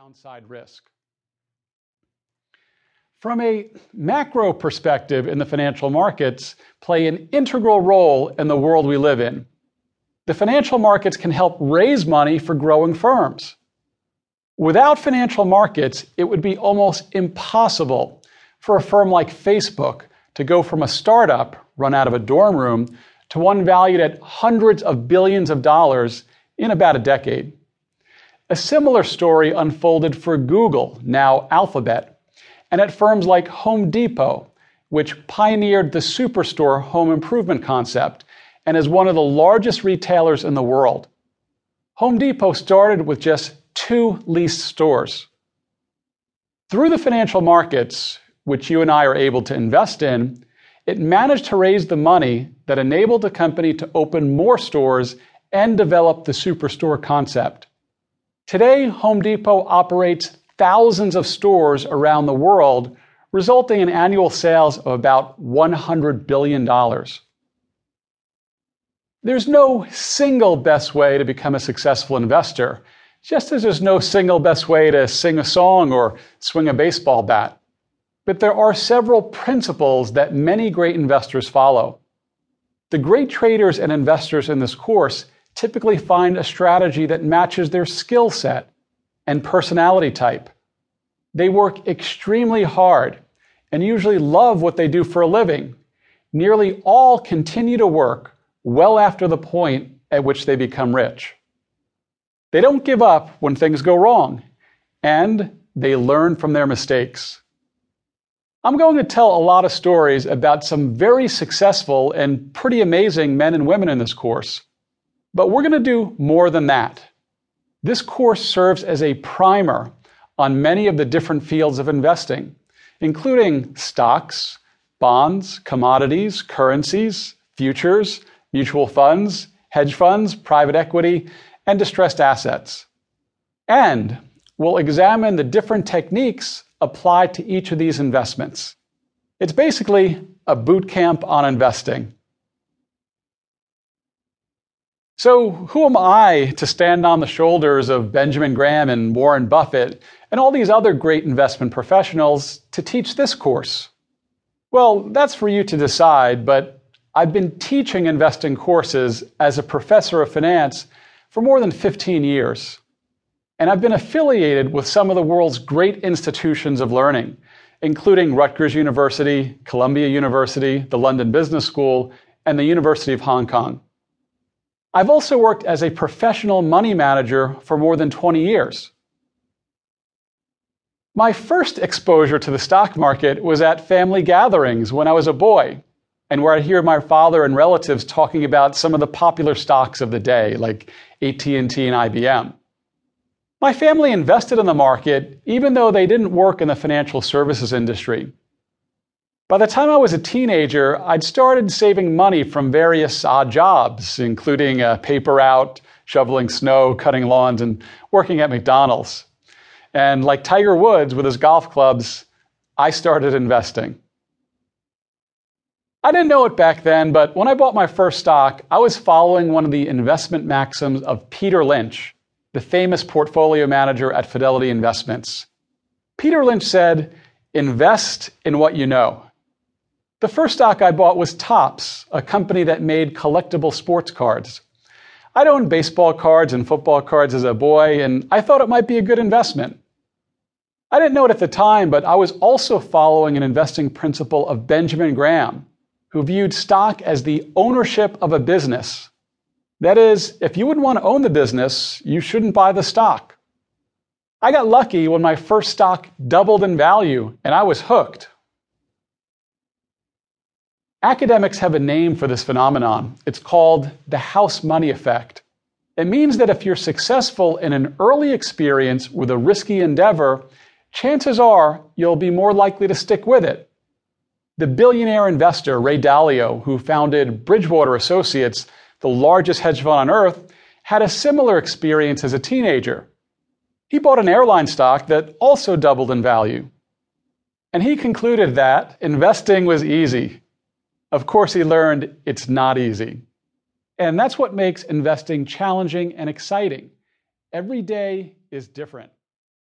downside risk. From a macro perspective in the financial markets, play an integral role in the world we live in. The financial markets can help raise money for growing firms. Without financial markets, it would be almost impossible for a firm like Facebook to go from a startup run out of a dorm room to one valued at hundreds of billions of dollars in about a decade. A similar story unfolded for Google, now Alphabet, and at firms like Home Depot, which pioneered the superstore home improvement concept and is one of the largest retailers in the world. Home Depot started with just two leased stores. Through the financial markets, which you and I are able to invest in, it managed to raise the money that enabled the company to open more stores and develop the superstore concept. Today, Home Depot operates thousands of stores around the world, resulting in annual sales of about $100 billion. There's no single best way to become a successful investor, just as there's no single best way to sing a song or swing a baseball bat. But there are several principles that many great investors follow. The great traders and investors in this course typically find a strategy that matches their skill set and personality type. They work extremely hard and usually love what they do for a living. Nearly all continue to work well after the point at which they become rich. They don't give up when things go wrong, and they learn from their mistakes. I'm going to tell a lot of stories about some very successful and pretty amazing men and women in this course. But we're going to do more than that. This course serves as a primer on many of the different fields of investing, including stocks, bonds, commodities, currencies, futures, mutual funds, hedge funds, private equity, and distressed assets. And we'll examine the different techniques applied to each of these investments. It's basically a boot camp on investing. So, who am I to stand on the shoulders of Benjamin Graham and Warren Buffett and all these other great investment professionals to teach this course? Well, that's for you to decide, but I've been teaching investing courses as a professor of finance for more than 15 years. And I've been affiliated with some of the world's great institutions of learning, including Rutgers University, Columbia University, the London Business School, and the University of Hong Kong. I've also worked as a professional money manager for more than 20 years. My first exposure to the stock market was at family gatherings when I was a boy, and where I'd hear my father and relatives talking about some of the popular stocks of the day, like AT&T and IBM. My family invested in the market even though they didn't work in the financial services industry. By the time I was a teenager, I'd started saving money from various odd jobs, including a paper out, shoveling snow, cutting lawns, and working at McDonald's. And like Tiger Woods with his golf clubs, I started investing. I didn't know it back then, but when I bought my first stock, I was following one of the investment maxims of Peter Lynch, the famous portfolio manager at Fidelity Investments. Peter Lynch said, Invest in what you know. The first stock I bought was Topps, a company that made collectible sports cards. I'd owned baseball cards and football cards as a boy, and I thought it might be a good investment. I didn't know it at the time, but I was also following an investing principle of Benjamin Graham, who viewed stock as the ownership of a business. That is, if you wouldn't want to own the business, you shouldn't buy the stock. I got lucky when my first stock doubled in value, and I was hooked. Academics have a name for this phenomenon. It's called the house money effect. It means that if you're successful in an early experience with a risky endeavor, chances are you'll be more likely to stick with it. The billionaire investor Ray Dalio, who founded Bridgewater Associates, the largest hedge fund on earth, had a similar experience as a teenager. He bought an airline stock that also doubled in value. And he concluded that investing was easy. Of course, he learned it's not easy. And that's what makes investing challenging and exciting. Every day is different.